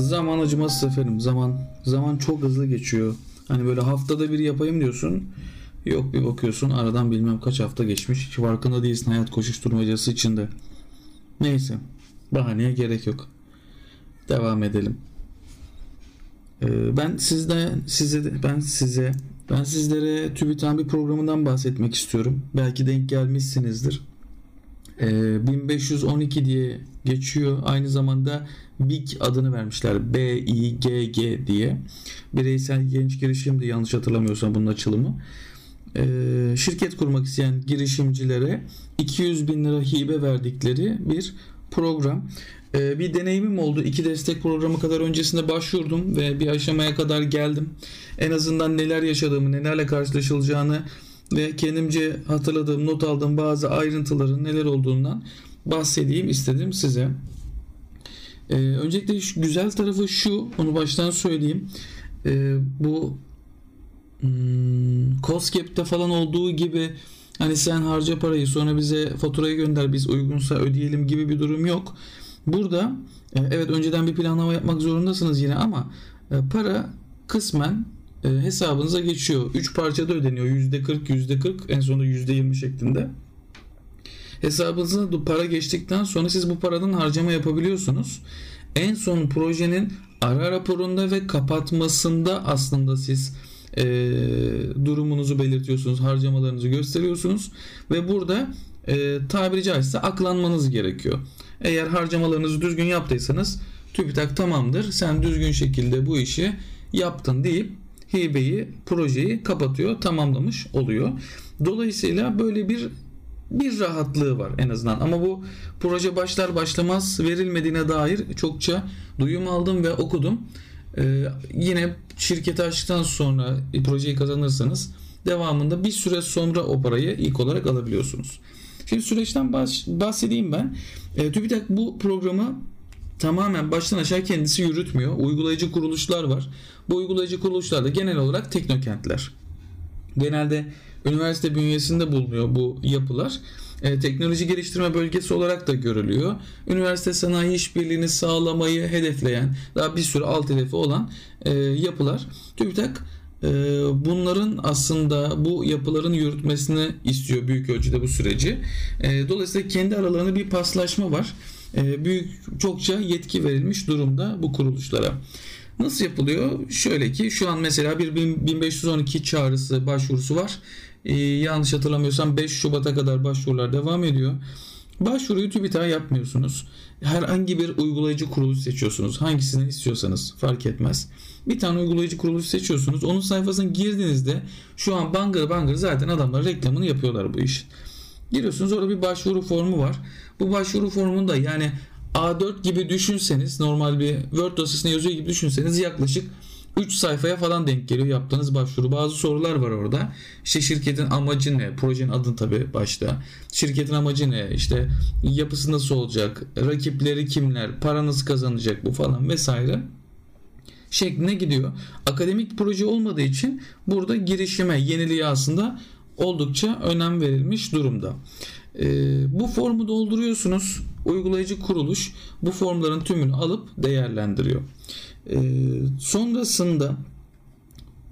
Zaman acımasız efendim. Zaman zaman çok hızlı geçiyor. Hani böyle haftada bir yapayım diyorsun. Yok bir bakıyorsun aradan bilmem kaç hafta geçmiş. Hiç farkında değilsin hayat koşuşturmacası içinde. Neyse. Bahaneye gerek yok. Devam edelim. Ee, ben sizden size ben size ben sizlere TÜBİTAK'ın bir programından bahsetmek istiyorum. Belki denk gelmişsinizdir. Ee, 1512 diye geçiyor. Aynı zamanda BİG adını vermişler. B-I-G-G diye. Bireysel genç girişimdi yanlış hatırlamıyorsam bunun açılımı. Ee, şirket kurmak isteyen girişimcilere 200 bin lira hibe verdikleri bir program. Ee, bir deneyimim oldu. İki destek programı kadar öncesinde başvurdum ve bir aşamaya kadar geldim. En azından neler yaşadığımı, nelerle karşılaşılacağını ve kendimce hatırladığım, not aldığım bazı ayrıntıların neler olduğundan bahsedeyim istedim size. Ee, öncelikle şu, güzel tarafı şu, onu baştan söyleyeyim. Ee, bu hmm, falan olduğu gibi hani sen harca parayı sonra bize faturayı gönder biz uygunsa ödeyelim gibi bir durum yok. Burada e, evet önceden bir planlama yapmak zorundasınız yine ama e, para kısmen e, hesabınıza geçiyor. 3 parçada ödeniyor. %40, %40 en sonunda %20 şeklinde. Hesabınıza para geçtikten sonra siz bu paradan harcama yapabiliyorsunuz. En son projenin ara raporunda ve kapatmasında aslında siz e, durumunuzu belirtiyorsunuz, harcamalarınızı gösteriyorsunuz ve burada e, tabiri caizse aklanmanız gerekiyor. Eğer harcamalarınızı düzgün yaptıysanız TÜBİTAK tamamdır. Sen düzgün şekilde bu işi yaptın deyip hibeyi, projeyi kapatıyor, tamamlamış oluyor. Dolayısıyla böyle bir bir rahatlığı var en azından. Ama bu proje başlar başlamaz verilmediğine dair çokça duyum aldım ve okudum. Ee, yine şirketi açtıktan sonra projeyi kazanırsanız devamında bir süre sonra o parayı ilk olarak alabiliyorsunuz. Şimdi süreçten bahsedeyim ben. E, TÜBİTAK bu programı tamamen baştan aşağı kendisi yürütmüyor. Uygulayıcı kuruluşlar var. Bu uygulayıcı kuruluşlar da genel olarak teknokentler. Genelde üniversite bünyesinde bulunuyor bu yapılar. E, teknoloji geliştirme bölgesi olarak da görülüyor. Üniversite sanayi işbirliğini sağlamayı hedefleyen daha bir sürü alt hedefi olan e, yapılar. TÜBİTAK e, bunların aslında bu yapıların yürütmesini istiyor büyük ölçüde bu süreci. E, dolayısıyla kendi aralarında bir paslaşma var. E, büyük çokça yetki verilmiş durumda bu kuruluşlara. Nasıl yapılıyor? Şöyle ki şu an mesela bir 1512 çağrısı başvurusu var. Ee, yanlış hatırlamıyorsam 5 Şubat'a kadar başvurular devam ediyor. Başvuruyu TÜBİTAK'a yapmıyorsunuz. Herhangi bir uygulayıcı kuruluş seçiyorsunuz. Hangisini istiyorsanız fark etmez. Bir tane uygulayıcı kuruluş seçiyorsunuz. Onun sayfasına girdiğinizde şu an bangır bangır zaten adamlar reklamını yapıyorlar bu işin. Giriyorsunuz orada bir başvuru formu var. Bu başvuru formunda yani A4 gibi düşünseniz normal bir Word dosyasına yazıyor gibi düşünseniz yaklaşık 3 sayfaya falan denk geliyor yaptığınız başvuru. Bazı sorular var orada. İşte şirketin amacı ne? Projenin adın tabi başta. Şirketin amacı ne? İşte yapısı nasıl olacak? Rakipleri kimler? Para nasıl kazanacak bu falan vesaire şeklinde gidiyor. Akademik proje olmadığı için burada girişime, yeniliğe aslında oldukça önem verilmiş durumda. Ee, bu formu dolduruyorsunuz. Uygulayıcı kuruluş bu formların tümünü alıp değerlendiriyor. Ee, sonrasında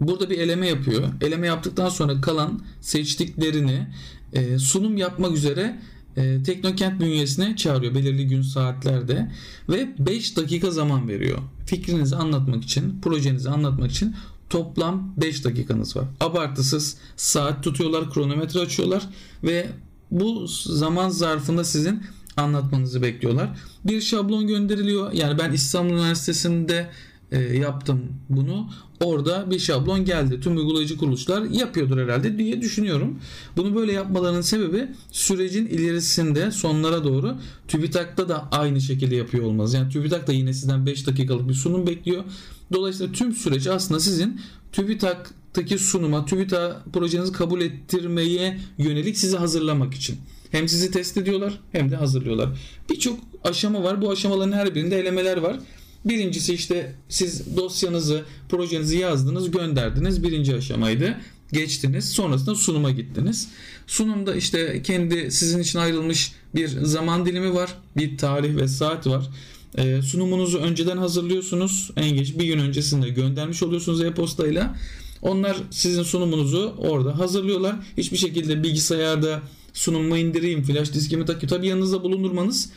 burada bir eleme yapıyor. Eleme yaptıktan sonra kalan seçtiklerini e, sunum yapmak üzere e, Teknokent bünyesine çağırıyor belirli gün saatlerde ve 5 dakika zaman veriyor. Fikrinizi anlatmak için, projenizi anlatmak için toplam 5 dakikanız var. Abartısız saat tutuyorlar, kronometre açıyorlar ve bu zaman zarfında sizin anlatmanızı bekliyorlar. Bir şablon gönderiliyor. Yani ben İstanbul Üniversitesi'nde e, yaptım bunu. Orada bir şablon geldi. Tüm uygulayıcı kuruluşlar yapıyordur herhalde diye düşünüyorum. Bunu böyle yapmalarının sebebi sürecin ilerisinde sonlara doğru TÜBİTAK'ta da aynı şekilde yapıyor olmaz. Yani TÜBİTAK da yine sizden 5 dakikalık bir sunum bekliyor. Dolayısıyla tüm süreci aslında sizin TÜBİTAK'taki sunuma, TÜBİTAK projenizi kabul ettirmeye yönelik sizi hazırlamak için. Hem sizi test ediyorlar hem de hazırlıyorlar. Birçok aşama var. Bu aşamaların her birinde elemeler var. Birincisi işte siz dosyanızı, projenizi yazdınız, gönderdiniz. Birinci aşamaydı. Geçtiniz. Sonrasında sunuma gittiniz. Sunumda işte kendi sizin için ayrılmış bir zaman dilimi var. Bir tarih ve saat var. E, sunumunuzu önceden hazırlıyorsunuz. En geç bir gün öncesinde göndermiş oluyorsunuz e-postayla. Onlar sizin sunumunuzu orada hazırlıyorlar. Hiçbir şekilde bilgisayarda sunumumu indireyim, flash diskimi takayım. Tabii yanınızda bulundurmanız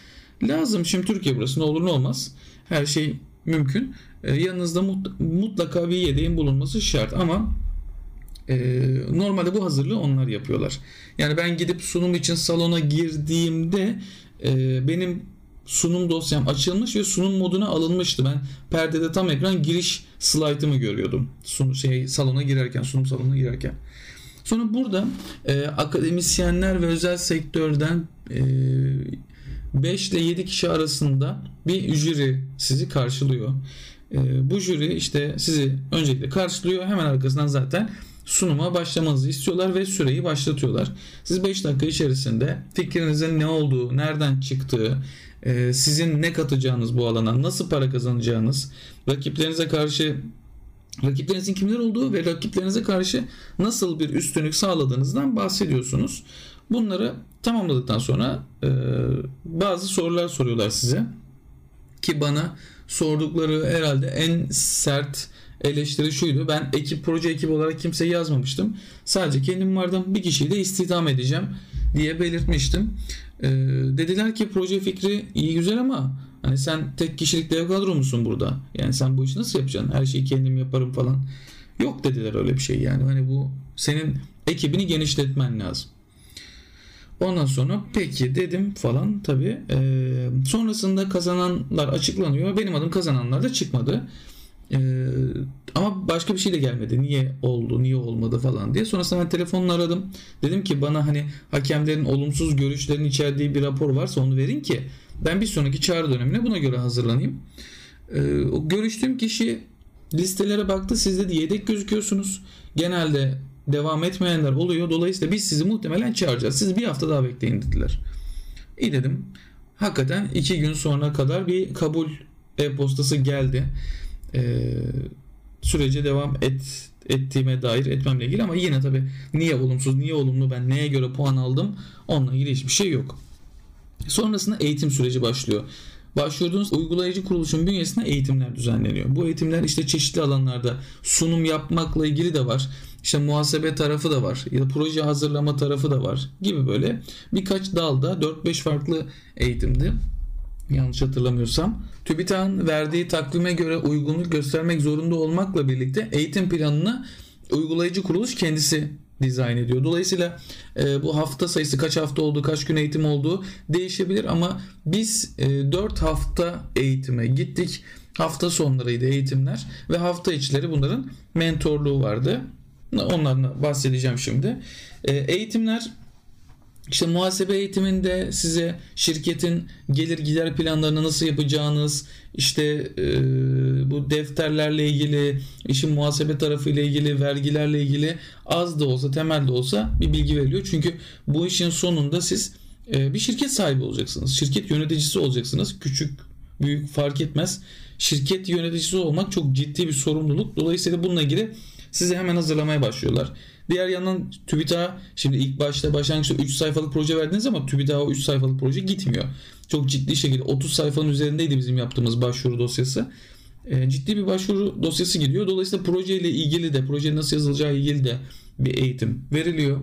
lazım. Şimdi Türkiye burası ne olur ne olmaz. Her şey mümkün. E, yanınızda mutlaka bir yedeğin bulunması şart ama e, normalde bu hazırlığı onlar yapıyorlar. Yani ben gidip sunum için salona girdiğimde e, benim sunum dosyam açılmış ve sunum moduna alınmıştı. Ben perdede tam ekran giriş slaytımı görüyordum. Sun, şey salona girerken, sunum salonuna girerken. Sonra burada e, akademisyenler ve özel sektörden e, 5 ile 7 kişi arasında bir jüri sizi karşılıyor. E, bu jüri işte sizi öncelikle karşılıyor. Hemen arkasından zaten sunuma başlamanızı istiyorlar ve süreyi başlatıyorlar. Siz 5 dakika içerisinde fikrinizin ne olduğu, nereden çıktığı, e, sizin ne katacağınız bu alana, nasıl para kazanacağınız, rakiplerinize karşı rakiplerinizin kimler olduğu ve rakiplerinize karşı nasıl bir üstünlük sağladığınızdan bahsediyorsunuz. Bunları tamamladıktan sonra e, bazı sorular soruyorlar size ki bana sordukları herhalde en sert eleştiri şuydu. Ben ekip proje ekibi olarak kimseyi yazmamıştım. Sadece kendim vardım. Bir kişiyi de istihdam edeceğim diye belirtmiştim. Ee, dediler ki proje fikri iyi güzel ama hani sen tek kişilik dev kadro musun burada? Yani sen bu işi nasıl yapacaksın? Her şeyi kendim yaparım falan. Yok dediler öyle bir şey yani. Hani bu senin ekibini genişletmen lazım. Ondan sonra peki dedim falan tabi. Ee, sonrasında kazananlar açıklanıyor. Benim adım kazananlar da çıkmadı. Ee, ama başka bir şey de gelmedi. Niye oldu, niye olmadı falan diye. Sonrasında ben telefonla aradım. Dedim ki bana hani hakemlerin olumsuz görüşlerin içerdiği bir rapor varsa onu verin ki ben bir sonraki çağrı dönemine buna göre hazırlanayım. Ee, o görüştüğüm kişi listelere baktı. Siz de yedek gözüküyorsunuz. Genelde devam etmeyenler oluyor. Dolayısıyla biz sizi muhtemelen çağıracağız. Siz bir hafta daha bekleyin dediler. İyi dedim. Hakikaten iki gün sonra kadar bir kabul e-postası geldi e, sürece devam et ettiğime dair etmemle ilgili ama yine tabi niye olumsuz niye olumlu ben neye göre puan aldım onunla ilgili hiçbir şey yok. Sonrasında eğitim süreci başlıyor. Başvurduğunuz uygulayıcı kuruluşun bünyesinde eğitimler düzenleniyor. Bu eğitimler işte çeşitli alanlarda sunum yapmakla ilgili de var. İşte muhasebe tarafı da var. Ya da proje hazırlama tarafı da var gibi böyle birkaç dalda 4-5 farklı eğitimdi yanlış hatırlamıyorsam. TÜBİTAK'ın verdiği takvime göre uygunluk göstermek zorunda olmakla birlikte eğitim planını uygulayıcı kuruluş kendisi dizayn ediyor. Dolayısıyla e, bu hafta sayısı kaç hafta oldu, kaç gün eğitim olduğu değişebilir ama biz e, 4 hafta eğitime gittik. Hafta sonlarıydı eğitimler ve hafta içleri bunların mentorluğu vardı. Onlardan bahsedeceğim şimdi. E, eğitimler işte muhasebe eğitiminde size şirketin gelir gider planlarını nasıl yapacağınız, işte e, bu defterlerle ilgili, işin muhasebe tarafı ile ilgili, vergilerle ilgili az da olsa, temel de olsa bir bilgi veriliyor. Çünkü bu işin sonunda siz e, bir şirket sahibi olacaksınız. Şirket yöneticisi olacaksınız. Küçük, büyük fark etmez. Şirket yöneticisi olmak çok ciddi bir sorumluluk. Dolayısıyla bununla ilgili sizi hemen hazırlamaya başlıyorlar. Diğer yandan TÜBİTAK şimdi ilk başta başlangıçta 3 sayfalık proje verdiniz ama TÜBİTAK o 3 sayfalık proje gitmiyor. Çok ciddi şekilde 30 sayfanın üzerindeydi bizim yaptığımız başvuru dosyası. E, ciddi bir başvuru dosyası gidiyor. Dolayısıyla projeyle ilgili de proje nasıl yazılacağı ilgili de bir eğitim veriliyor.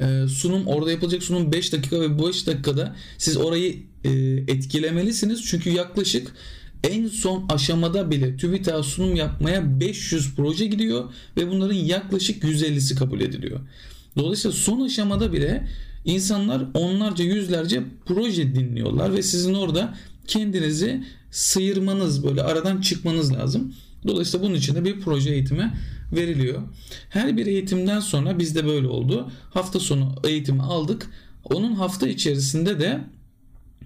E, sunum orada yapılacak sunum 5 dakika ve 5 dakikada siz orayı e, etkilemelisiniz. Çünkü yaklaşık en son aşamada bile TÜBİTAK sunum yapmaya 500 proje gidiyor ve bunların yaklaşık 150'si kabul ediliyor. Dolayısıyla son aşamada bile insanlar onlarca yüzlerce proje dinliyorlar ve sizin orada kendinizi sıyırmanız böyle aradan çıkmanız lazım. Dolayısıyla bunun için de bir proje eğitimi veriliyor. Her bir eğitimden sonra bizde böyle oldu. Hafta sonu eğitimi aldık. Onun hafta içerisinde de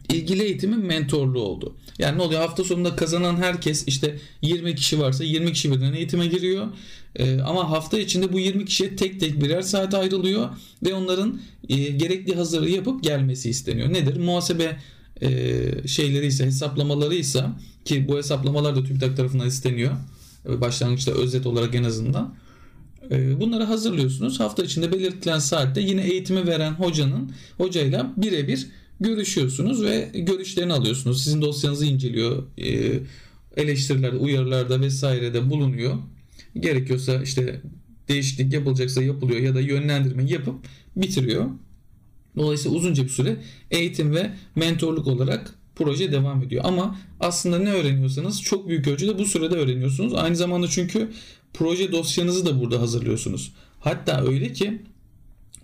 ilgili eğitimin mentorluğu oldu. Yani ne oluyor? Hafta sonunda kazanan herkes işte 20 kişi varsa 20 kişi birden eğitime giriyor. Ee, ama hafta içinde bu 20 kişiye tek tek birer saat ayrılıyor ve onların e, gerekli hazırlığı yapıp gelmesi isteniyor. Nedir? Muhasebe e, şeyleri ise hesaplamaları ise ki bu hesaplamalar da TÜBİTAK tarafından isteniyor. Başlangıçta özet olarak en azından. E, bunları hazırlıyorsunuz. Hafta içinde belirtilen saatte yine eğitimi veren hocanın hocayla birebir görüşüyorsunuz ve görüşlerini alıyorsunuz. Sizin dosyanızı inceliyor. E, eleştirilerde, uyarılarda vesairede bulunuyor. Gerekiyorsa işte değişiklik yapılacaksa yapılıyor ya da yönlendirme yapıp bitiriyor. Dolayısıyla uzunca bir süre eğitim ve mentorluk olarak proje devam ediyor. Ama aslında ne öğreniyorsanız çok büyük ölçüde bu sürede öğreniyorsunuz. Aynı zamanda çünkü proje dosyanızı da burada hazırlıyorsunuz. Hatta öyle ki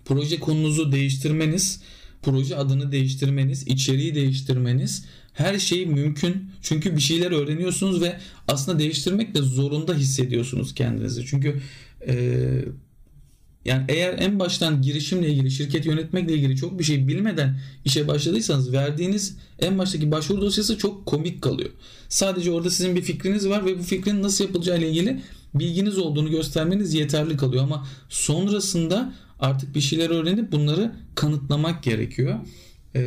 proje konunuzu değiştirmeniz, proje adını değiştirmeniz, içeriği değiştirmeniz her şey mümkün. Çünkü bir şeyler öğreniyorsunuz ve aslında değiştirmek de zorunda hissediyorsunuz kendinizi. Çünkü e, yani eğer en baştan girişimle ilgili, şirket yönetmekle ilgili çok bir şey bilmeden işe başladıysanız verdiğiniz en baştaki başvuru dosyası çok komik kalıyor. Sadece orada sizin bir fikriniz var ve bu fikrin nasıl yapılacağı ile ilgili bilginiz olduğunu göstermeniz yeterli kalıyor ama sonrasında artık bir şeyler öğrenip bunları kanıtlamak gerekiyor. Ee,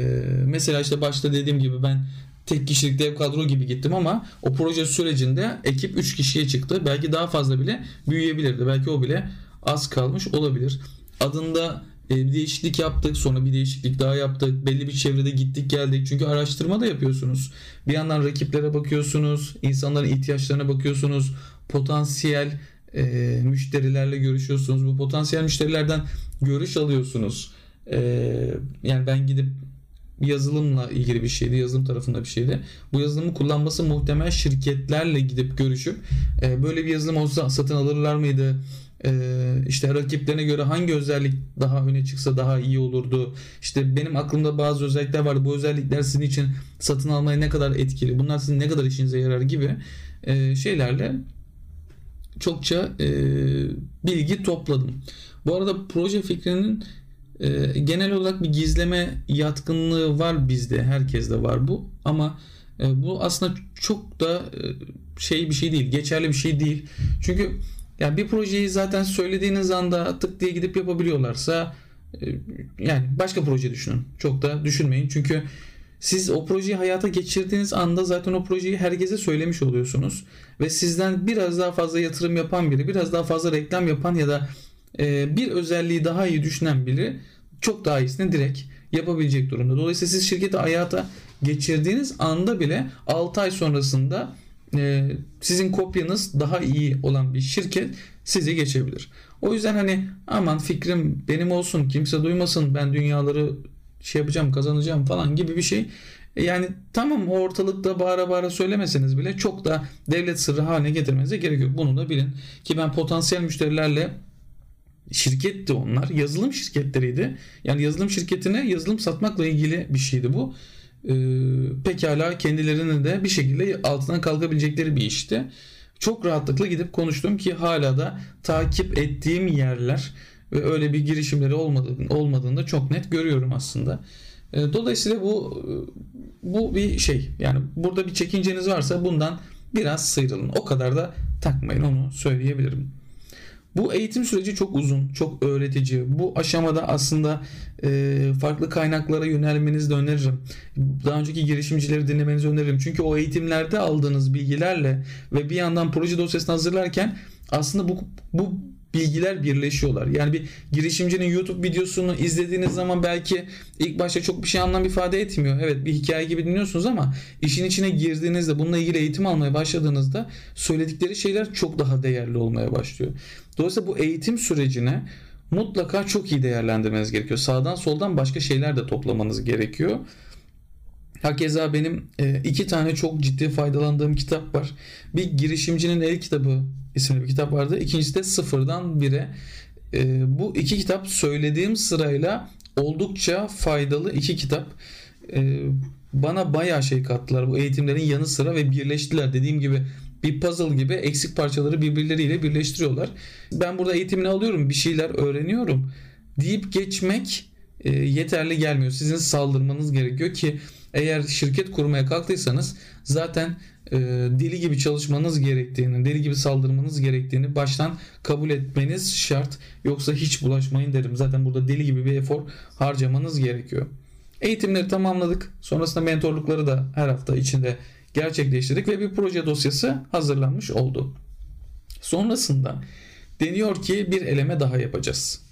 mesela işte başta dediğim gibi ben tek kişilik dev kadro gibi gittim ama o proje sürecinde ekip 3 kişiye çıktı. Belki daha fazla bile büyüyebilirdi. Belki o bile az kalmış olabilir. Adında e, bir değişiklik yaptık sonra bir değişiklik daha yaptık belli bir çevrede gittik geldik çünkü araştırma da yapıyorsunuz bir yandan rakiplere bakıyorsunuz insanların ihtiyaçlarına bakıyorsunuz potansiyel e, müşterilerle görüşüyorsunuz. Bu potansiyel müşterilerden görüş alıyorsunuz. E, yani ben gidip yazılımla ilgili bir şeydi yazılım tarafında bir şeydi. Bu yazılımı kullanması muhtemel şirketlerle gidip görüşüp e, böyle bir yazılım olsa satın alırlar mıydı? Ee, işte rakiplerine göre hangi özellik daha öne çıksa daha iyi olurdu. İşte benim aklımda bazı özellikler vardı. Bu özellikler sizin için satın almaya ne kadar etkili, bunlar sizin ne kadar işinize yarar gibi e, şeylerle çokça e, bilgi topladım. Bu arada proje fikrinin e, genel olarak bir gizleme yatkınlığı var bizde. Herkeste var bu. Ama bu aslında çok da şey bir şey değil. Geçerli bir şey değil. Çünkü yani bir projeyi zaten söylediğiniz anda tık diye gidip yapabiliyorlarsa e, yani başka proje düşünün. Çok da düşünmeyin. Çünkü siz o projeyi hayata geçirdiğiniz anda zaten o projeyi herkese söylemiş oluyorsunuz. Ve sizden biraz daha fazla yatırım yapan biri, biraz daha fazla reklam yapan ya da e, bir özelliği daha iyi düşünen biri çok daha iyisini direkt yapabilecek durumda. Dolayısıyla siz şirketi hayata geçirdiğiniz anda bile 6 ay sonrasında e, sizin kopyanız daha iyi olan bir şirket sizi geçebilir. O yüzden hani aman fikrim benim olsun kimse duymasın ben dünyaları şey yapacağım kazanacağım falan gibi bir şey. E, yani tamam ortalıkta bağıra bağıra söylemeseniz bile çok da devlet sırrı haline getirmenize gerek yok. Bunu da bilin ki ben potansiyel müşterilerle şirketti onlar. Yazılım şirketleriydi. Yani yazılım şirketine yazılım satmakla ilgili bir şeydi bu e, pekala kendilerinin de bir şekilde altından kalkabilecekleri bir işti. Çok rahatlıkla gidip konuştum ki hala da takip ettiğim yerler ve öyle bir girişimleri olmadığını, olmadığını da çok net görüyorum aslında. E, dolayısıyla bu bu bir şey. Yani burada bir çekinceniz varsa bundan biraz sıyrılın. O kadar da takmayın onu söyleyebilirim. Bu eğitim süreci çok uzun, çok öğretici. Bu aşamada aslında e, farklı kaynaklara yönelmenizi de öneririm. Daha önceki girişimcileri dinlemenizi öneririm. Çünkü o eğitimlerde aldığınız bilgilerle ve bir yandan proje dosyasını hazırlarken aslında bu bu bilgiler birleşiyorlar. Yani bir girişimcinin YouTube videosunu izlediğiniz zaman belki ilk başta çok bir şey anlam ifade etmiyor. Evet bir hikaye gibi dinliyorsunuz ama işin içine girdiğinizde bununla ilgili eğitim almaya başladığınızda söyledikleri şeyler çok daha değerli olmaya başlıyor. Dolayısıyla bu eğitim sürecine mutlaka çok iyi değerlendirmeniz gerekiyor. Sağdan soldan başka şeyler de toplamanız gerekiyor. Hakeza benim e, iki tane çok ciddi faydalandığım kitap var. Bir girişimcinin el kitabı isimli bir kitap vardı. İkincisi de sıfırdan bire. E, bu iki kitap söylediğim sırayla oldukça faydalı iki kitap. E, bana bayağı şey kattılar bu eğitimlerin yanı sıra ve birleştiler. Dediğim gibi bir puzzle gibi eksik parçaları birbirleriyle birleştiriyorlar. Ben burada eğitimini alıyorum, bir şeyler öğreniyorum deyip geçmek yeterli gelmiyor. Sizin saldırmanız gerekiyor ki eğer şirket kurmaya kalktıysanız zaten e, deli gibi çalışmanız gerektiğini, deli gibi saldırmanız gerektiğini baştan kabul etmeniz şart. Yoksa hiç bulaşmayın derim. Zaten burada deli gibi bir efor harcamanız gerekiyor. Eğitimleri tamamladık. Sonrasında mentorlukları da her hafta içinde gerçekleştirdik ve bir proje dosyası hazırlanmış oldu. Sonrasında deniyor ki bir eleme daha yapacağız.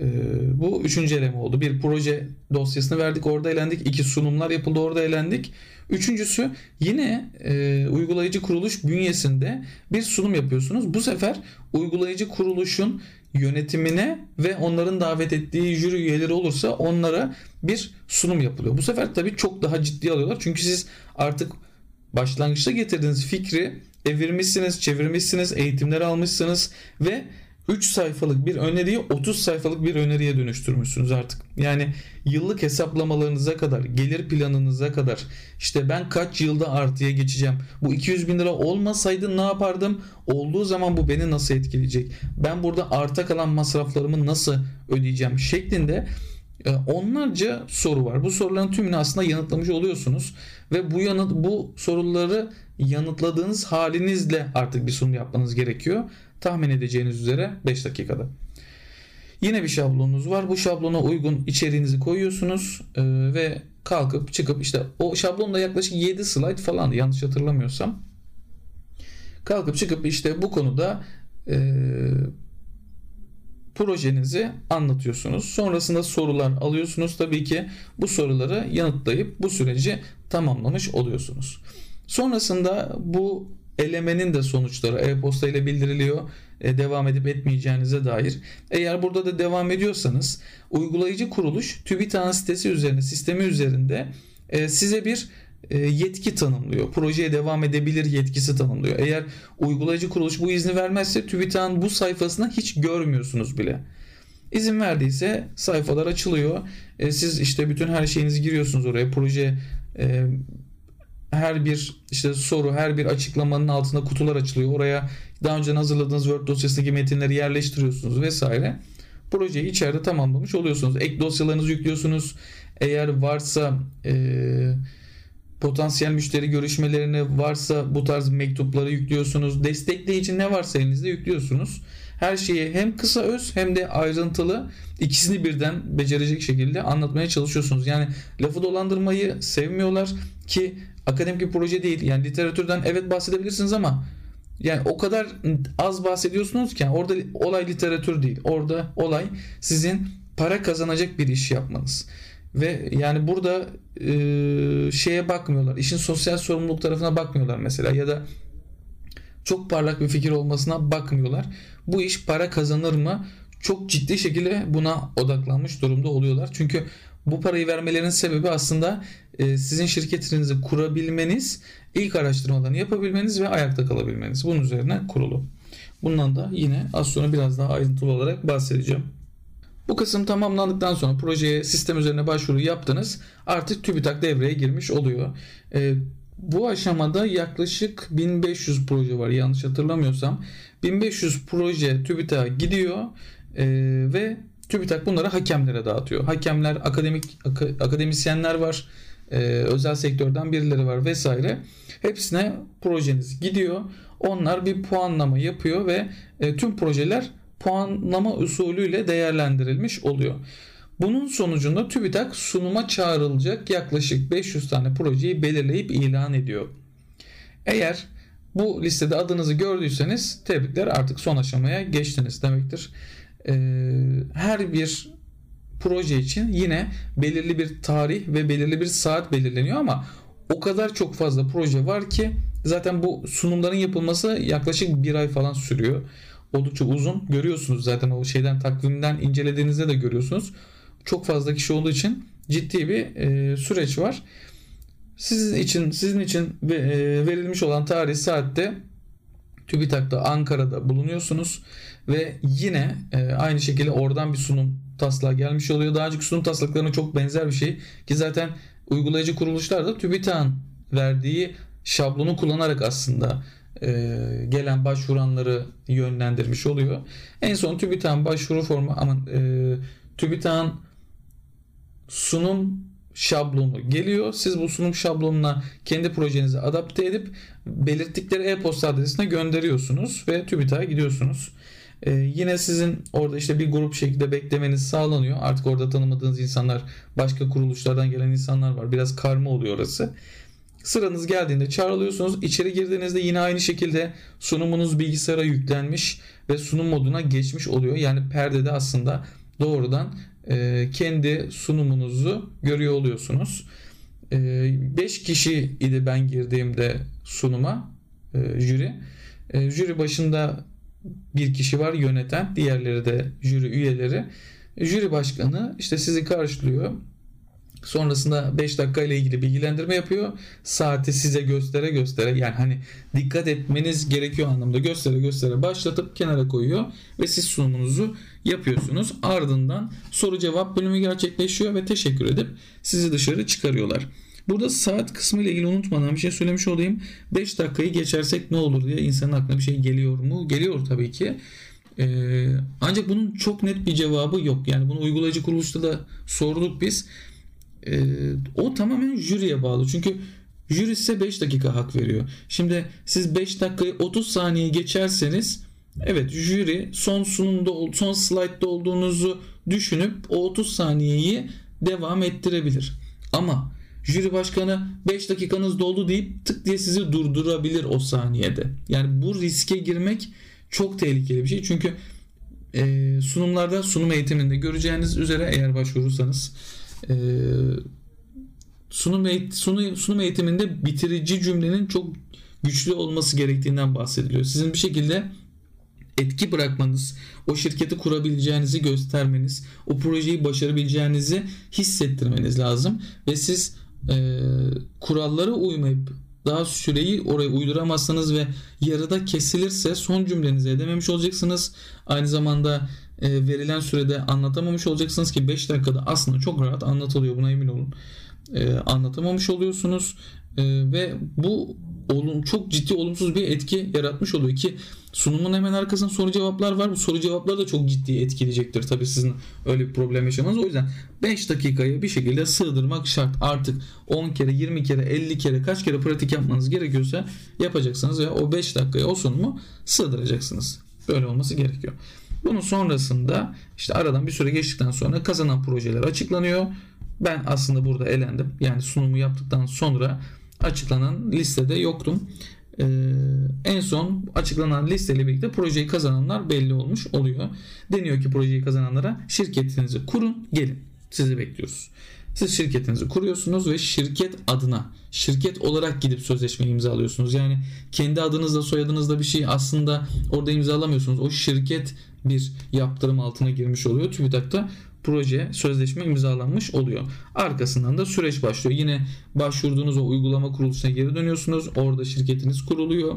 Ee, bu üçüncü eleme oldu. Bir proje dosyasını verdik orada elendik. İki sunumlar yapıldı orada elendik. Üçüncüsü yine e, uygulayıcı kuruluş bünyesinde bir sunum yapıyorsunuz. Bu sefer uygulayıcı kuruluşun yönetimine ve onların davet ettiği jüri üyeleri olursa onlara bir sunum yapılıyor. Bu sefer tabii çok daha ciddi alıyorlar. Çünkü siz artık başlangıçta getirdiğiniz fikri evirmişsiniz, çevirmişsiniz, eğitimler almışsınız ve 3 sayfalık bir öneriyi 30 sayfalık bir öneriye dönüştürmüşsünüz artık. Yani yıllık hesaplamalarınıza kadar, gelir planınıza kadar işte ben kaç yılda artıya geçeceğim. Bu 200 bin lira olmasaydı ne yapardım? Olduğu zaman bu beni nasıl etkileyecek? Ben burada arta kalan masraflarımı nasıl ödeyeceğim şeklinde e, onlarca soru var. Bu soruların tümünü aslında yanıtlamış oluyorsunuz ve bu yanıt bu soruları yanıtladığınız halinizle artık bir sunum yapmanız gerekiyor. Tahmin edeceğiniz üzere 5 dakikada. Yine bir şablonunuz var. Bu şablona uygun içeriğinizi koyuyorsunuz e, ve kalkıp çıkıp işte o şablonda yaklaşık 7 slide falan yanlış hatırlamıyorsam. Kalkıp çıkıp işte bu konuda e, projenizi anlatıyorsunuz. Sonrasında sorular alıyorsunuz. Tabii ki bu soruları yanıtlayıp bu süreci tamamlamış oluyorsunuz. Sonrasında bu elemenin de sonuçları e-posta ile bildiriliyor. E, devam edip etmeyeceğinize dair. Eğer burada da devam ediyorsanız uygulayıcı kuruluş TÜBİTAK'ın sitesi üzerinde, sistemi üzerinde e, size bir e, yetki tanımlıyor. Projeye devam edebilir yetkisi tanımlıyor. Eğer uygulayıcı kuruluş bu izni vermezse TÜBİTAK'ın bu sayfasına hiç görmüyorsunuz bile. İzin verdiyse sayfalar açılıyor. E, siz işte bütün her şeyinizi giriyorsunuz oraya. Proje e, her bir işte soru, her bir açıklamanın altında kutular açılıyor. Oraya daha önce hazırladığınız Word dosyasındaki metinleri yerleştiriyorsunuz vesaire. Projeyi içeride tamamlamış oluyorsunuz. Ek dosyalarınızı yüklüyorsunuz. Eğer varsa e, potansiyel müşteri görüşmelerine varsa bu tarz mektupları yüklüyorsunuz. Destekleyici ne varsa elinizde yüklüyorsunuz. Her şeyi hem kısa öz hem de ayrıntılı ikisini birden becerecek şekilde anlatmaya çalışıyorsunuz. Yani lafı dolandırmayı sevmiyorlar ki akademik bir proje değil. Yani literatürden evet bahsedebilirsiniz ama yani o kadar az bahsediyorsunuz ki orada olay literatür değil. Orada olay sizin para kazanacak bir iş yapmanız. Ve yani burada e, şeye bakmıyorlar. İşin sosyal sorumluluk tarafına bakmıyorlar mesela ya da çok parlak bir fikir olmasına bakmıyorlar. Bu iş para kazanır mı? Çok ciddi şekilde buna odaklanmış durumda oluyorlar. Çünkü bu parayı vermelerinin sebebi aslında e, sizin şirketinizi kurabilmeniz, ilk araştırmalarını yapabilmeniz ve ayakta kalabilmeniz. Bunun üzerine kurulu. Bundan da yine az sonra biraz daha ayrıntılı olarak bahsedeceğim. Bu kısım tamamlandıktan sonra projeye sistem üzerine başvuru yaptınız. Artık TÜBİTAK devreye girmiş oluyor. E, bu aşamada yaklaşık 1500 proje var yanlış hatırlamıyorsam. 1500 proje TÜBİTAK'a gidiyor e, ve TÜBİTAK bunları hakemlere dağıtıyor. Hakemler, akademik ak- akademisyenler var, e, özel sektörden birileri var vesaire. Hepsine projeniz gidiyor. Onlar bir puanlama yapıyor ve e, tüm projeler puanlama usulüyle değerlendirilmiş oluyor. Bunun sonucunda TÜBİTAK sunuma çağrılacak yaklaşık 500 tane projeyi belirleyip ilan ediyor. Eğer bu listede adınızı gördüyseniz tebrikler artık son aşamaya geçtiniz demektir. Ee, her bir proje için yine belirli bir tarih ve belirli bir saat belirleniyor ama o kadar çok fazla proje var ki zaten bu sunumların yapılması yaklaşık bir ay falan sürüyor. Oldukça uzun. Görüyorsunuz zaten o şeyden takvimden incelediğinizde de görüyorsunuz. Çok fazla kişi olduğu için ciddi bir e, süreç var. Sizin için sizin için e, verilmiş olan tarih saatte TÜBİTAK'ta Ankara'da bulunuyorsunuz ve yine e, aynı şekilde oradan bir sunum taslağı gelmiş oluyor. Daha önceki sunum taslaklarına çok benzer bir şey ki zaten uygulayıcı kuruluşlar da TÜBİTAK'ın verdiği şablonu kullanarak aslında e, gelen başvuranları yönlendirmiş oluyor. En son TÜBİTAK'ın başvuru formu ama e, TÜBİTAK'ın sunum şablonu geliyor. Siz bu sunum şablonuna kendi projenizi adapte edip belirttikleri e-posta adresine gönderiyorsunuz ve TÜBİTAK'a gidiyorsunuz. Ee, yine sizin orada işte bir grup şekilde beklemeniz sağlanıyor. Artık orada tanımadığınız insanlar, başka kuruluşlardan gelen insanlar var. Biraz karma oluyor orası. Sıranız geldiğinde çağrılıyorsunuz. İçeri girdiğinizde yine aynı şekilde sunumunuz bilgisayara yüklenmiş ve sunum moduna geçmiş oluyor. Yani perdede aslında doğrudan e, kendi sunumunuzu görüyor oluyorsunuz. 5 e, kişi idi ben girdiğimde sunuma e, jüri. E, jüri başında bir kişi var yöneten, diğerleri de jüri üyeleri. Jüri başkanı işte sizi karşılıyor. Sonrasında 5 dakika ile ilgili bilgilendirme yapıyor. Saati size göstere göstere yani hani dikkat etmeniz gerekiyor anlamda göstere göstere başlatıp kenara koyuyor ve siz sunumunuzu yapıyorsunuz. Ardından soru cevap bölümü gerçekleşiyor ve teşekkür edip sizi dışarı çıkarıyorlar. Burada saat kısmı ile ilgili unutmadan bir şey söylemiş olayım. 5 dakikayı geçersek ne olur diye insanın aklına bir şey geliyor mu? Geliyor tabii ki. Ee, ancak bunun çok net bir cevabı yok. Yani bunu uygulayıcı kuruluşta da sorduk biz. Ee, o tamamen jüriye bağlı. Çünkü jüri size 5 dakika hak veriyor. Şimdi siz 5 dakikayı 30 saniye geçerseniz evet jüri son sunumda son slaytta olduğunuzu düşünüp o 30 saniyeyi devam ettirebilir. Ama jüri başkanı 5 dakikanız doldu deyip tık diye sizi durdurabilir o saniyede. Yani bu riske girmek çok tehlikeli bir şey. Çünkü e, sunumlarda sunum eğitiminde göreceğiniz üzere eğer başvurursanız e, sunum, eğit sunum, sunum eğitiminde bitirici cümlenin çok güçlü olması gerektiğinden bahsediliyor. Sizin bir şekilde etki bırakmanız, o şirketi kurabileceğinizi göstermeniz, o projeyi başarabileceğinizi hissettirmeniz lazım ve siz e, kurallara uymayıp daha süreyi oraya uyduramazsanız ve yarıda kesilirse son cümlenizi edememiş olacaksınız. Aynı zamanda e, verilen sürede anlatamamış olacaksınız ki 5 dakikada aslında çok rahat anlatılıyor buna emin olun. E, anlatamamış oluyorsunuz e, ve bu olum, çok ciddi olumsuz bir etki yaratmış oluyor ki sunumun hemen arkasında soru cevaplar var. Bu soru cevaplar da çok ciddi etkileyecektir. Tabii sizin öyle bir problem yaşamanız. O yüzden 5 dakikayı bir şekilde sığdırmak şart. Artık 10 kere, 20 kere, 50 kere kaç kere pratik yapmanız gerekiyorsa yapacaksınız ve o 5 dakikaya o sunumu sığdıracaksınız. Böyle olması gerekiyor. Bunun sonrasında işte aradan bir süre geçtikten sonra kazanan projeler açıklanıyor. Ben aslında burada elendim. Yani sunumu yaptıktan sonra açıklanan listede yoktum. Ee, en son açıklanan listeyle birlikte projeyi kazananlar belli olmuş oluyor. Deniyor ki projeyi kazananlara şirketinizi kurun gelin sizi bekliyoruz. Siz şirketinizi kuruyorsunuz ve şirket adına şirket olarak gidip sözleşme imzalıyorsunuz. Yani kendi adınızla soyadınızla bir şey aslında orada imzalamıyorsunuz. O şirket bir yaptırım altına girmiş oluyor. TÜBİTAK'ta proje sözleşme imzalanmış oluyor. Arkasından da süreç başlıyor. Yine başvurduğunuz o uygulama kuruluşuna geri dönüyorsunuz. Orada şirketiniz kuruluyor.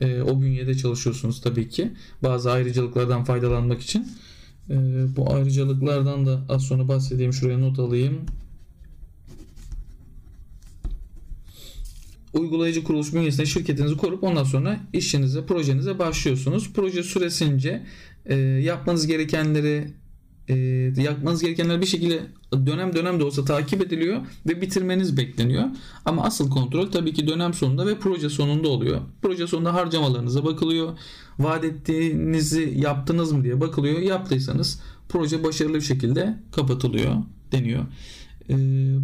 E, o bünyede çalışıyorsunuz tabii ki. Bazı ayrıcalıklardan faydalanmak için. E, bu ayrıcalıklardan da az sonra bahsedeyim. Şuraya not alayım. uygulayıcı kuruluş bünyesinde şirketinizi kurup ondan sonra işinize, projenize başlıyorsunuz. Proje süresince e, yapmanız gerekenleri e, yapmanız gerekenler bir şekilde dönem dönem de olsa takip ediliyor ve bitirmeniz bekleniyor. Ama asıl kontrol tabii ki dönem sonunda ve proje sonunda oluyor. Proje sonunda harcamalarınıza bakılıyor. Vaat ettiğinizi yaptınız mı diye bakılıyor. Yaptıysanız proje başarılı bir şekilde kapatılıyor deniyor. Ee,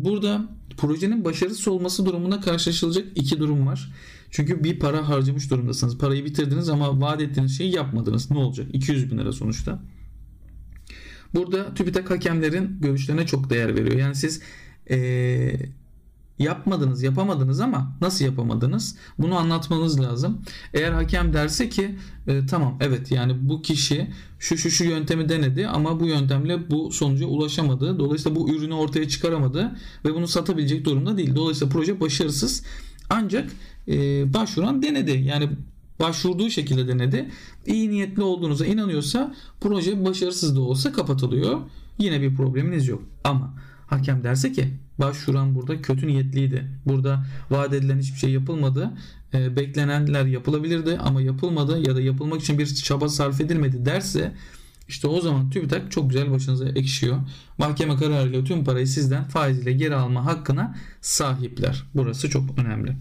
burada projenin başarısız olması durumunda karşılaşılacak iki durum var. Çünkü bir para harcamış durumdasınız. Parayı bitirdiniz ama vaat ettiğiniz şeyi yapmadınız. Ne olacak? 200 bin lira sonuçta. Burada TÜBİTAK hakemlerin görüşlerine çok değer veriyor. Yani siz ee, yapmadınız, yapamadınız ama nasıl yapamadınız? Bunu anlatmanız lazım. Eğer hakem derse ki e, tamam evet yani bu kişi şu şu şu yöntemi denedi ama bu yöntemle bu sonuca ulaşamadı. Dolayısıyla bu ürünü ortaya çıkaramadı ve bunu satabilecek durumda değil. Dolayısıyla proje başarısız. Ancak e, başvuran denedi. Yani başvurduğu şekilde denedi. İyi niyetli olduğunuza inanıyorsa proje başarısız da olsa kapatılıyor. Yine bir probleminiz yok. Ama hakem derse ki başvuran burada kötü niyetliydi. Burada vaat edilen hiçbir şey yapılmadı. E, beklenenler yapılabilirdi ama yapılmadı ya da yapılmak için bir çaba sarf edilmedi derse işte o zaman TÜBİTAK çok güzel başınıza ekşiyor. Mahkeme kararıyla tüm parayı sizden faiziyle geri alma hakkına sahipler. Burası çok önemli.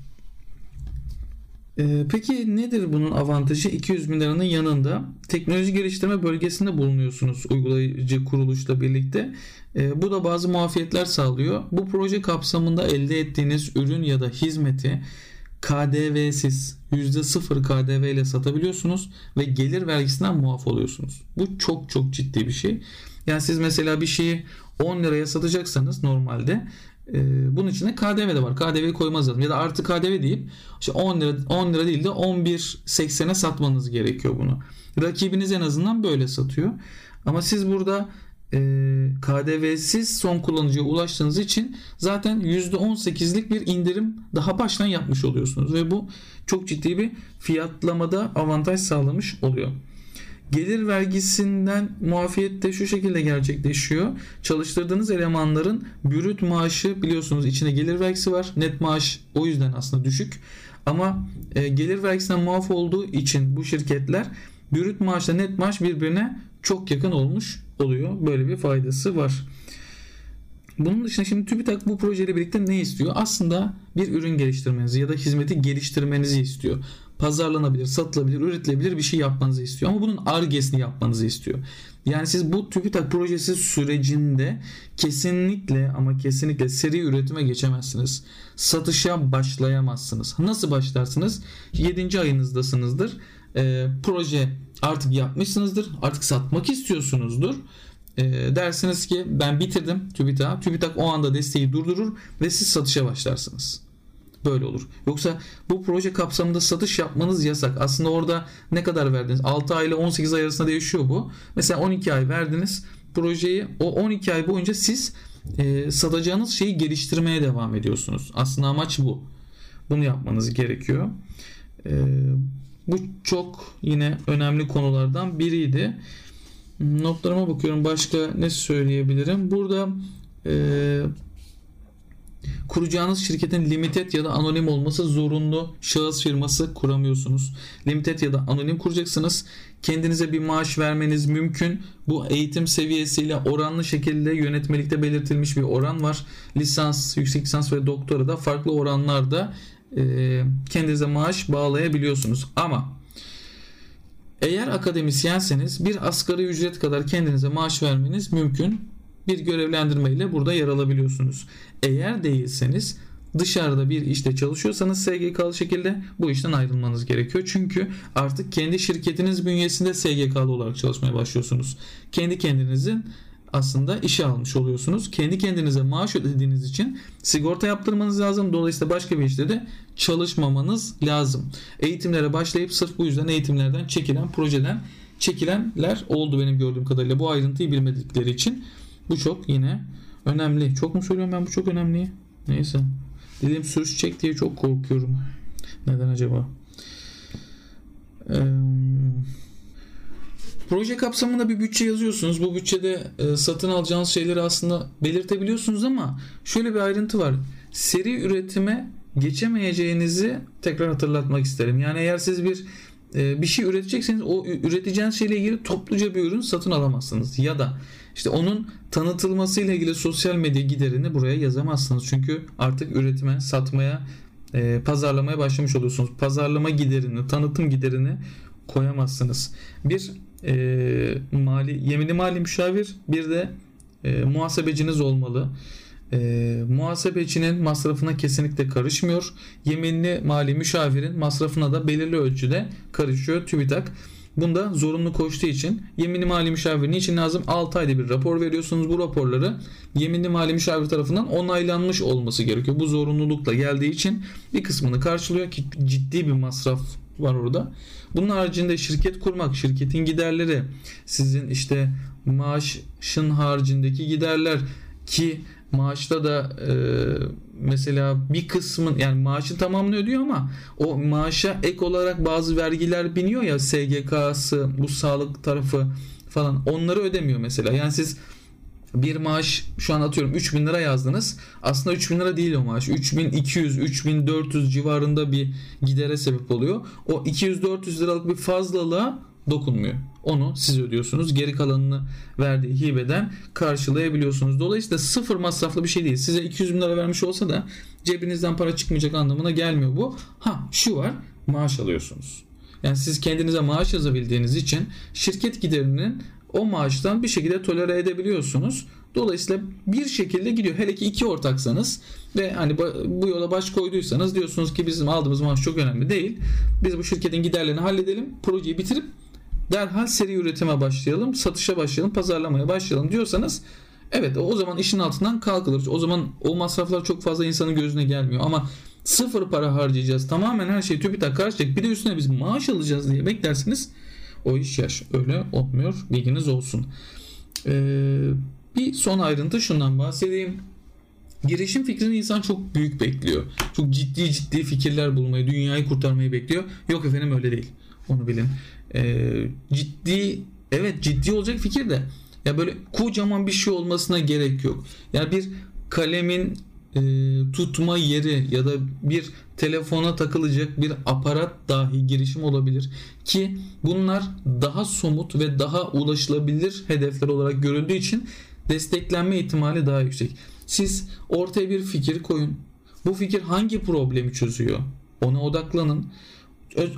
Ee, peki nedir bunun avantajı? 200 bin liranın yanında teknoloji geliştirme bölgesinde bulunuyorsunuz uygulayıcı kuruluşla birlikte. Ee, bu da bazı muafiyetler sağlıyor. Bu proje kapsamında elde ettiğiniz ürün ya da hizmeti KDV'siz %0 KDV ile satabiliyorsunuz ve gelir vergisinden muaf oluyorsunuz. Bu çok çok ciddi bir şey. Yani siz mesela bir şeyi 10 liraya satacaksanız normalde e, bunun içinde KDV de var. KDV'yi koymaz lazım. Ya da artı KDV deyip işte 10 lira 10 lira değil de 11.80'e satmanız gerekiyor bunu. Rakibiniz en azından böyle satıyor. Ama siz burada e, KDV'siz son kullanıcıya ulaştığınız için zaten %18'lik bir indirim daha baştan yapmış oluyorsunuz ve bu çok ciddi bir fiyatlamada avantaj sağlamış oluyor. Gelir vergisinden muafiyet de şu şekilde gerçekleşiyor. Çalıştırdığınız elemanların bürüt maaşı biliyorsunuz içine gelir vergisi var. Net maaş o yüzden aslında düşük. Ama e, gelir vergisinden muaf olduğu için bu şirketler bürüt maaşla net maaş birbirine çok yakın olmuş oluyor. Böyle bir faydası var. Bunun dışında şimdi TÜBİTAK bu projeyle birlikte ne istiyor? Aslında bir ürün geliştirmenizi ya da hizmeti geliştirmenizi istiyor. Pazarlanabilir, satılabilir, üretilebilir bir şey yapmanızı istiyor. Ama bunun argesini yapmanızı istiyor. Yani siz bu TÜBİTAK projesi sürecinde kesinlikle ama kesinlikle seri üretime geçemezsiniz. Satışa başlayamazsınız. Nasıl başlarsınız? 7. ayınızdasınızdır. E, proje artık yapmışsınızdır. Artık satmak istiyorsunuzdur. E, dersiniz ki ben bitirdim TÜBİTAK. TÜBİTAK o anda desteği durdurur ve siz satışa başlarsınız. Böyle olur. Yoksa bu proje kapsamında satış yapmanız yasak. Aslında orada ne kadar verdiniz? 6 ay ile 18 ay arasında değişiyor bu. Mesela 12 ay verdiniz. Projeyi o 12 ay boyunca siz e, satacağınız şeyi geliştirmeye devam ediyorsunuz. Aslında amaç bu. Bunu yapmanız gerekiyor. E, bu çok yine önemli konulardan biriydi. Notlarıma bakıyorum. Başka ne söyleyebilirim? Burada e, kuracağınız şirketin limited ya da anonim olması zorunlu. Şahıs firması kuramıyorsunuz. Limited ya da anonim kuracaksınız. Kendinize bir maaş vermeniz mümkün. Bu eğitim seviyesiyle oranlı şekilde yönetmelikte belirtilmiş bir oran var. Lisans, yüksek lisans ve doktora da farklı oranlarda kendinize maaş bağlayabiliyorsunuz. Ama eğer akademisyenseniz bir asgari ücret kadar kendinize maaş vermeniz mümkün. Bir görevlendirme ile burada yer alabiliyorsunuz. Eğer değilseniz dışarıda bir işte çalışıyorsanız SGK'lı şekilde bu işten ayrılmanız gerekiyor. Çünkü artık kendi şirketiniz bünyesinde SGK'lı olarak çalışmaya başlıyorsunuz. Kendi kendinizin aslında işe almış oluyorsunuz. Kendi kendinize maaş ödediğiniz için sigorta yaptırmanız lazım. Dolayısıyla başka bir işte de çalışmamanız lazım. Eğitimlere başlayıp sırf bu yüzden eğitimlerden çekilen projeden çekilenler oldu benim gördüğüm kadarıyla. Bu ayrıntıyı bilmedikleri için bu çok yine önemli. Çok mu söylüyorum ben bu çok önemli? Neyse. Dilim sürüşecek diye çok korkuyorum. Neden acaba? Eee Proje kapsamında bir bütçe yazıyorsunuz. Bu bütçede e, satın alacağınız şeyleri aslında belirtebiliyorsunuz ama şöyle bir ayrıntı var. Seri üretime geçemeyeceğinizi tekrar hatırlatmak isterim. Yani eğer siz bir e, bir şey üretecekseniz o üreteceğiniz şeyle ilgili topluca bir ürün satın alamazsınız. Ya da işte onun tanıtılması ile ilgili sosyal medya giderini buraya yazamazsınız. Çünkü artık üretime, satmaya, e, pazarlamaya başlamış oluyorsunuz. Pazarlama giderini, tanıtım giderini koyamazsınız. Bir e, mali yeminli mali müşavir bir de e, muhasebeciniz olmalı. E, muhasebecinin masrafına kesinlikle karışmıyor. Yeminli mali müşavirin masrafına da belirli ölçüde karışıyor TÜBİTAK. Bunda zorunlu koştuğu için yeminli mali müşavir için lazım? 6 ayda bir rapor veriyorsunuz. Bu raporları yeminli mali müşavir tarafından onaylanmış olması gerekiyor. Bu zorunlulukla geldiği için bir kısmını karşılıyor ki ciddi bir masraf var orada. Bunun haricinde şirket kurmak, şirketin giderleri, sizin işte maaşın haricindeki giderler ki maaşta da e, mesela bir kısmın yani maaşın tamamını ödüyor ama o maaşa ek olarak bazı vergiler biniyor ya SGK'sı bu sağlık tarafı falan onları ödemiyor mesela. Yani siz bir maaş şu an atıyorum 3000 lira yazdınız. Aslında 3000 lira değil o maaş. 3200 3400 civarında bir gidere sebep oluyor. O 200-400 liralık bir fazlalığa dokunmuyor. Onu siz ödüyorsunuz. Geri kalanını verdiği hibeden karşılayabiliyorsunuz. Dolayısıyla sıfır masraflı bir şey değil. Size 200 bin lira vermiş olsa da cebinizden para çıkmayacak anlamına gelmiyor bu. Ha şu var maaş alıyorsunuz. Yani siz kendinize maaş yazabildiğiniz için şirket giderinin o maaştan bir şekilde tolere edebiliyorsunuz. Dolayısıyla bir şekilde gidiyor. Hele ki iki ortaksanız ve hani bu yola baş koyduysanız diyorsunuz ki bizim aldığımız maaş çok önemli değil. Biz bu şirketin giderlerini halledelim. Projeyi bitirip derhal seri üretime başlayalım, satışa başlayalım, pazarlamaya başlayalım diyorsanız evet o zaman işin altından kalkılır. O zaman o masraflar çok fazla insanın gözüne gelmiyor ama sıfır para harcayacağız. Tamamen her şey TÜBİTAK karşılayacak. Bir de üstüne biz maaş alacağız diye beklersiniz. O iş yaş. Öyle olmuyor. Bilginiz olsun. Ee, bir son ayrıntı şundan bahsedeyim. Girişim fikrini insan çok büyük bekliyor. Çok ciddi ciddi fikirler bulmayı, dünyayı kurtarmayı bekliyor. Yok efendim öyle değil. Onu bilin. Ee, ciddi, evet ciddi olacak fikir de ya böyle kocaman bir şey olmasına gerek yok. Yani bir kalemin e, tutma yeri ya da bir telefona takılacak bir aparat dahi girişim olabilir ki bunlar daha somut ve daha ulaşılabilir hedefler olarak görüldüğü için desteklenme ihtimali daha yüksek. Siz ortaya bir fikir koyun. Bu fikir hangi problemi çözüyor? Ona odaklanın.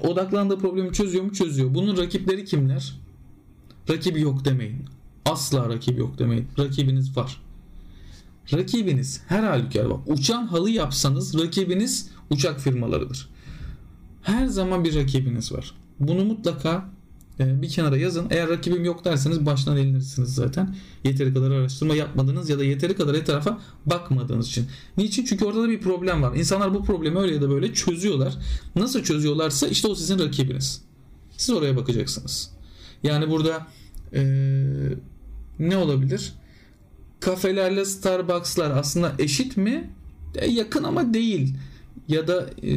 Odaklandığı problemi çözüyor mu? Çözüyor. Bunun rakipleri kimler? Rakibi yok demeyin. Asla rakibi yok demeyin. Rakibiniz var. Rakibiniz her halükarda bak uçan halı yapsanız rakibiniz uçak firmalarıdır. Her zaman bir rakibiniz var. Bunu mutlaka bir kenara yazın. Eğer rakibim yok derseniz baştan elinirsiniz zaten. Yeteri kadar araştırma yapmadınız ya da yeteri kadar etrafa bakmadığınız için. Niçin? Çünkü orada da bir problem var. İnsanlar bu problemi öyle ya da böyle çözüyorlar. Nasıl çözüyorlarsa işte o sizin rakibiniz. Siz oraya bakacaksınız. Yani burada ee, ne olabilir? Kafelerle Starbucks'lar aslında eşit mi? E, yakın ama değil. Ya da e,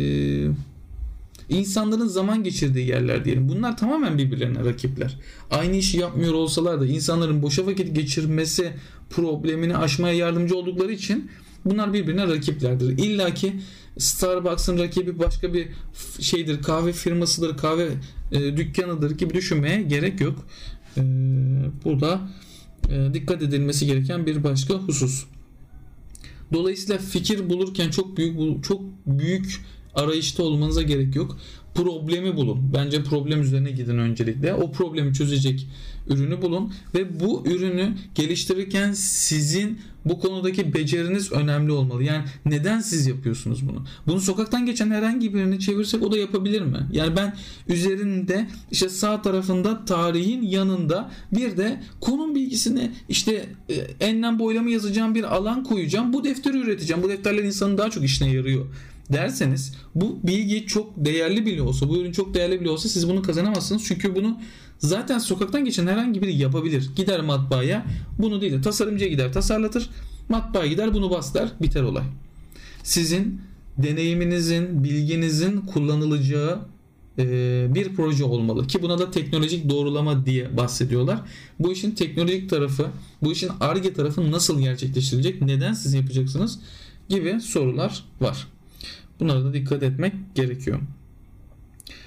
insanların zaman geçirdiği yerler diyelim. Bunlar tamamen birbirlerine rakipler. Aynı işi yapmıyor olsalar da insanların boşa vakit geçirmesi problemini aşmaya yardımcı oldukları için bunlar birbirine rakiplerdir. İlla ki Starbucks'ın rakibi başka bir şeydir, kahve firmasıdır, kahve e, dükkanıdır gibi düşünmeye gerek yok. E, bu da e, dikkat edilmesi gereken bir başka husus. Dolayısıyla fikir bulurken çok büyük çok büyük arayışta olmanıza gerek yok. Problemi bulun. Bence problem üzerine gidin öncelikle. O problemi çözecek ürünü bulun ve bu ürünü geliştirirken sizin bu konudaki beceriniz önemli olmalı. Yani neden siz yapıyorsunuz bunu? Bunu sokaktan geçen herhangi birini çevirsek o da yapabilir mi? Yani ben üzerinde işte sağ tarafında tarihin yanında bir de konum bilgisini işte e, enlem boylama yazacağım bir alan koyacağım. Bu defteri üreteceğim. Bu defterler insanın daha çok işine yarıyor derseniz bu bilgi çok değerli bile olsa bu ürün çok değerli bile olsa siz bunu kazanamazsınız. Çünkü bunu zaten sokaktan geçen herhangi biri yapabilir. Gider matbaaya bunu değil de tasarımcıya gider tasarlatır. Matbaaya gider bunu baslar biter olay. Sizin deneyiminizin, bilginizin kullanılacağı e, bir proje olmalı ki buna da teknolojik doğrulama diye bahsediyorlar. Bu işin teknolojik tarafı, bu işin ARGE tarafı nasıl gerçekleştirilecek, neden siz yapacaksınız gibi sorular var. Bunlara da dikkat etmek gerekiyor.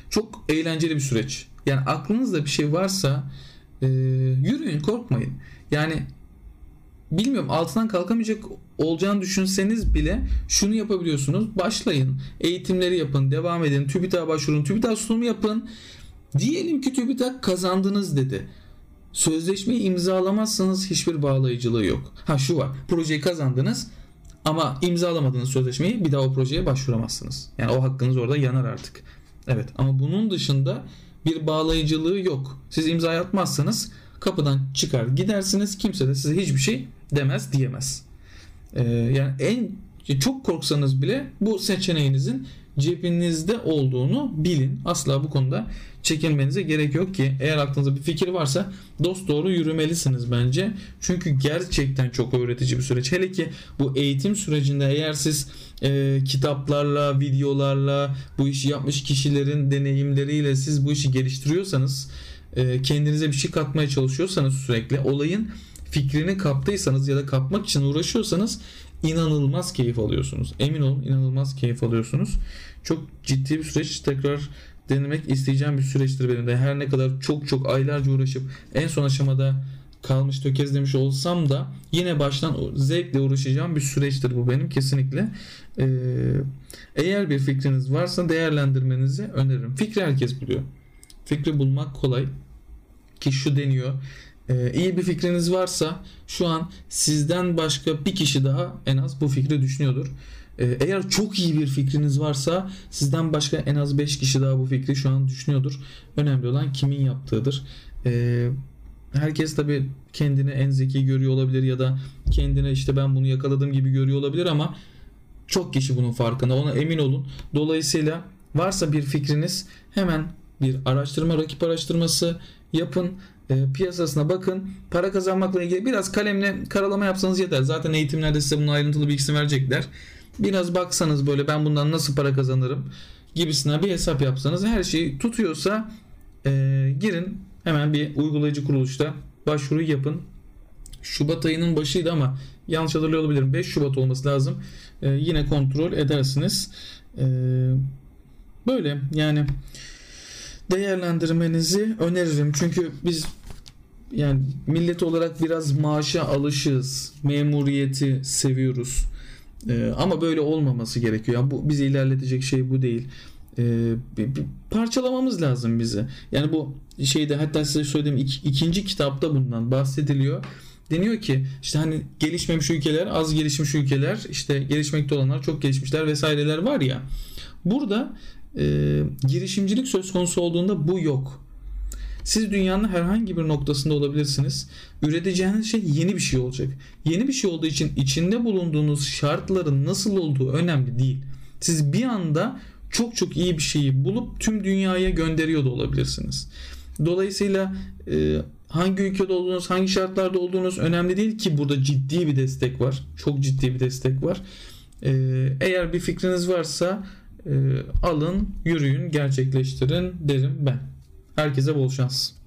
Çok eğlenceli bir süreç. Yani aklınızda bir şey varsa e, yürüyün korkmayın. Yani bilmiyorum altından kalkamayacak olacağını düşünseniz bile şunu yapabiliyorsunuz. Başlayın. Eğitimleri yapın. Devam edin. TÜBİTAK'a başvurun. TÜBİTAK sunumu yapın. Diyelim ki TÜBİTAK kazandınız dedi. Sözleşmeyi imzalamazsanız hiçbir bağlayıcılığı yok. Ha şu var. Projeyi kazandınız ama imzalamadığınız sözleşmeyi bir daha o projeye başvuramazsınız. Yani o hakkınız orada yanar artık. Evet ama bunun dışında bir bağlayıcılığı yok. Siz imza atmazsanız kapıdan çıkar gidersiniz. Kimse de size hiçbir şey demez diyemez. Ee, yani en çok korksanız bile bu seçeneğinizin cebinizde olduğunu bilin. Asla bu konuda çekinmenize gerek yok ki eğer aklınızda bir fikir varsa dost doğru yürümelisiniz bence. Çünkü gerçekten çok öğretici bir süreç. Hele ki bu eğitim sürecinde eğer siz e, kitaplarla, videolarla, bu işi yapmış kişilerin deneyimleriyle siz bu işi geliştiriyorsanız, e, kendinize bir şey katmaya çalışıyorsanız sürekli olayın fikrini kaptıysanız ya da kapmak için uğraşıyorsanız inanılmaz keyif alıyorsunuz. Emin olun inanılmaz keyif alıyorsunuz. Çok ciddi bir süreç. Tekrar denemek isteyeceğim bir süreçtir benim de. Her ne kadar çok çok aylarca uğraşıp en son aşamada kalmış tökezlemiş olsam da yine baştan zevkle uğraşacağım bir süreçtir bu benim kesinlikle. Ee, eğer bir fikriniz varsa değerlendirmenizi öneririm. Fikri herkes buluyor. Fikri bulmak kolay ki şu deniyor Ee, iyi bir fikriniz varsa şu an sizden başka bir kişi daha en az bu fikri düşünüyordur. Ee, eğer çok iyi bir fikriniz varsa sizden başka en az 5 kişi daha bu fikri şu an düşünüyordur. Önemli olan kimin yaptığıdır. Ee, herkes tabi kendini en zeki görüyor olabilir ya da kendine işte ben bunu yakaladım gibi görüyor olabilir ama çok kişi bunun farkında ona emin olun. Dolayısıyla varsa bir fikriniz hemen bir araştırma rakip araştırması yapın e, piyasasına bakın para kazanmakla ilgili biraz kalemle karalama yapsanız yeter zaten eğitimlerde size bunun ayrıntılı bilgisini verecekler biraz baksanız böyle ben bundan nasıl para kazanırım gibisine bir hesap yapsanız her şey tutuyorsa e, girin hemen bir uygulayıcı kuruluşta başvuruyu yapın. Şubat ayının başıydı ama yanlış hatırlıyor olabilirim 5 Şubat olması lazım. E, yine kontrol edersiniz. E, böyle yani değerlendirmenizi öneririm. Çünkü biz yani millet olarak biraz maaşa alışığız memuriyeti seviyoruz ee, ama böyle olmaması gerekiyor. Yani bu bizi ilerletecek şey bu değil. Ee, bir, bir parçalamamız lazım bizi. Yani bu şeyde hatta size söylediğim iki, ikinci kitapta bundan bahsediliyor. Deniyor ki işte hani gelişmemiş ülkeler, az gelişmiş ülkeler, işte gelişmekte olanlar, çok gelişmişler vesaireler var ya. Burada e, girişimcilik söz konusu olduğunda bu yok. Siz dünyanın herhangi bir noktasında olabilirsiniz. Üreteceğiniz şey yeni bir şey olacak. Yeni bir şey olduğu için içinde bulunduğunuz şartların nasıl olduğu önemli değil. Siz bir anda çok çok iyi bir şeyi bulup tüm dünyaya gönderiyor da olabilirsiniz. Dolayısıyla e, hangi ülkede olduğunuz, hangi şartlarda olduğunuz önemli değil ki burada ciddi bir destek var. Çok ciddi bir destek var. E, eğer bir fikriniz varsa e, alın, yürüyün, gerçekleştirin derim ben. Herkese bol şans.